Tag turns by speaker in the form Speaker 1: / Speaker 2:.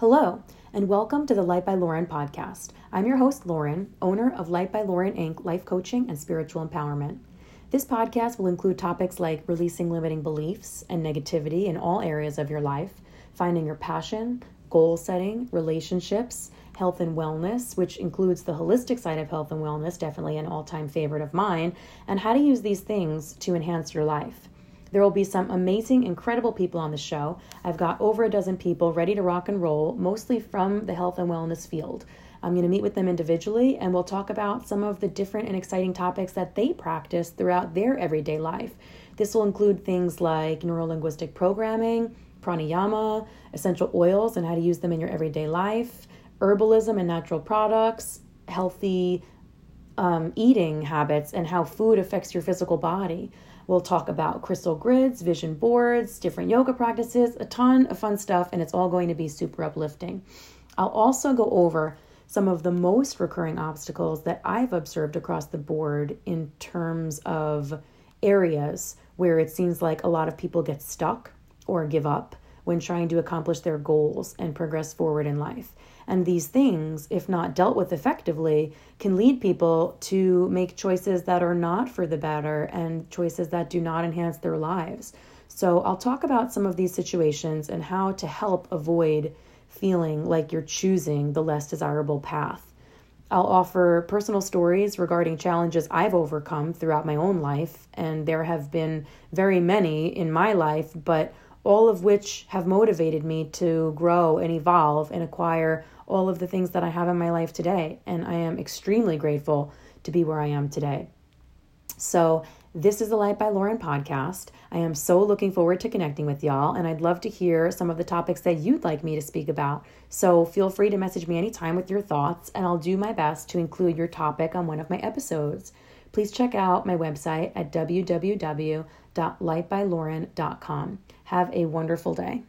Speaker 1: Hello, and welcome to the Light by Lauren podcast. I'm your host, Lauren, owner of Light by Lauren Inc., life coaching and spiritual empowerment. This podcast will include topics like releasing limiting beliefs and negativity in all areas of your life, finding your passion, goal setting, relationships, health and wellness, which includes the holistic side of health and wellness, definitely an all time favorite of mine, and how to use these things to enhance your life. There will be some amazing, incredible people on the show. I've got over a dozen people ready to rock and roll, mostly from the health and wellness field. I'm going to meet with them individually and we'll talk about some of the different and exciting topics that they practice throughout their everyday life. This will include things like neurolinguistic programming, pranayama, essential oils and how to use them in your everyday life, herbalism and natural products, healthy um, eating habits, and how food affects your physical body. We'll talk about crystal grids, vision boards, different yoga practices, a ton of fun stuff, and it's all going to be super uplifting. I'll also go over some of the most recurring obstacles that I've observed across the board in terms of areas where it seems like a lot of people get stuck or give up when trying to accomplish their goals and progress forward in life. And these things, if not dealt with effectively, can lead people to make choices that are not for the better and choices that do not enhance their lives. So, I'll talk about some of these situations and how to help avoid feeling like you're choosing the less desirable path. I'll offer personal stories regarding challenges I've overcome throughout my own life, and there have been very many in my life, but all of which have motivated me to grow and evolve and acquire all of the things that I have in my life today. And I am extremely grateful to be where I am today. So, this is the Light by Lauren podcast. I am so looking forward to connecting with y'all, and I'd love to hear some of the topics that you'd like me to speak about. So feel free to message me anytime with your thoughts, and I'll do my best to include your topic on one of my episodes. Please check out my website at www.lightbylauren.com. Have a wonderful day.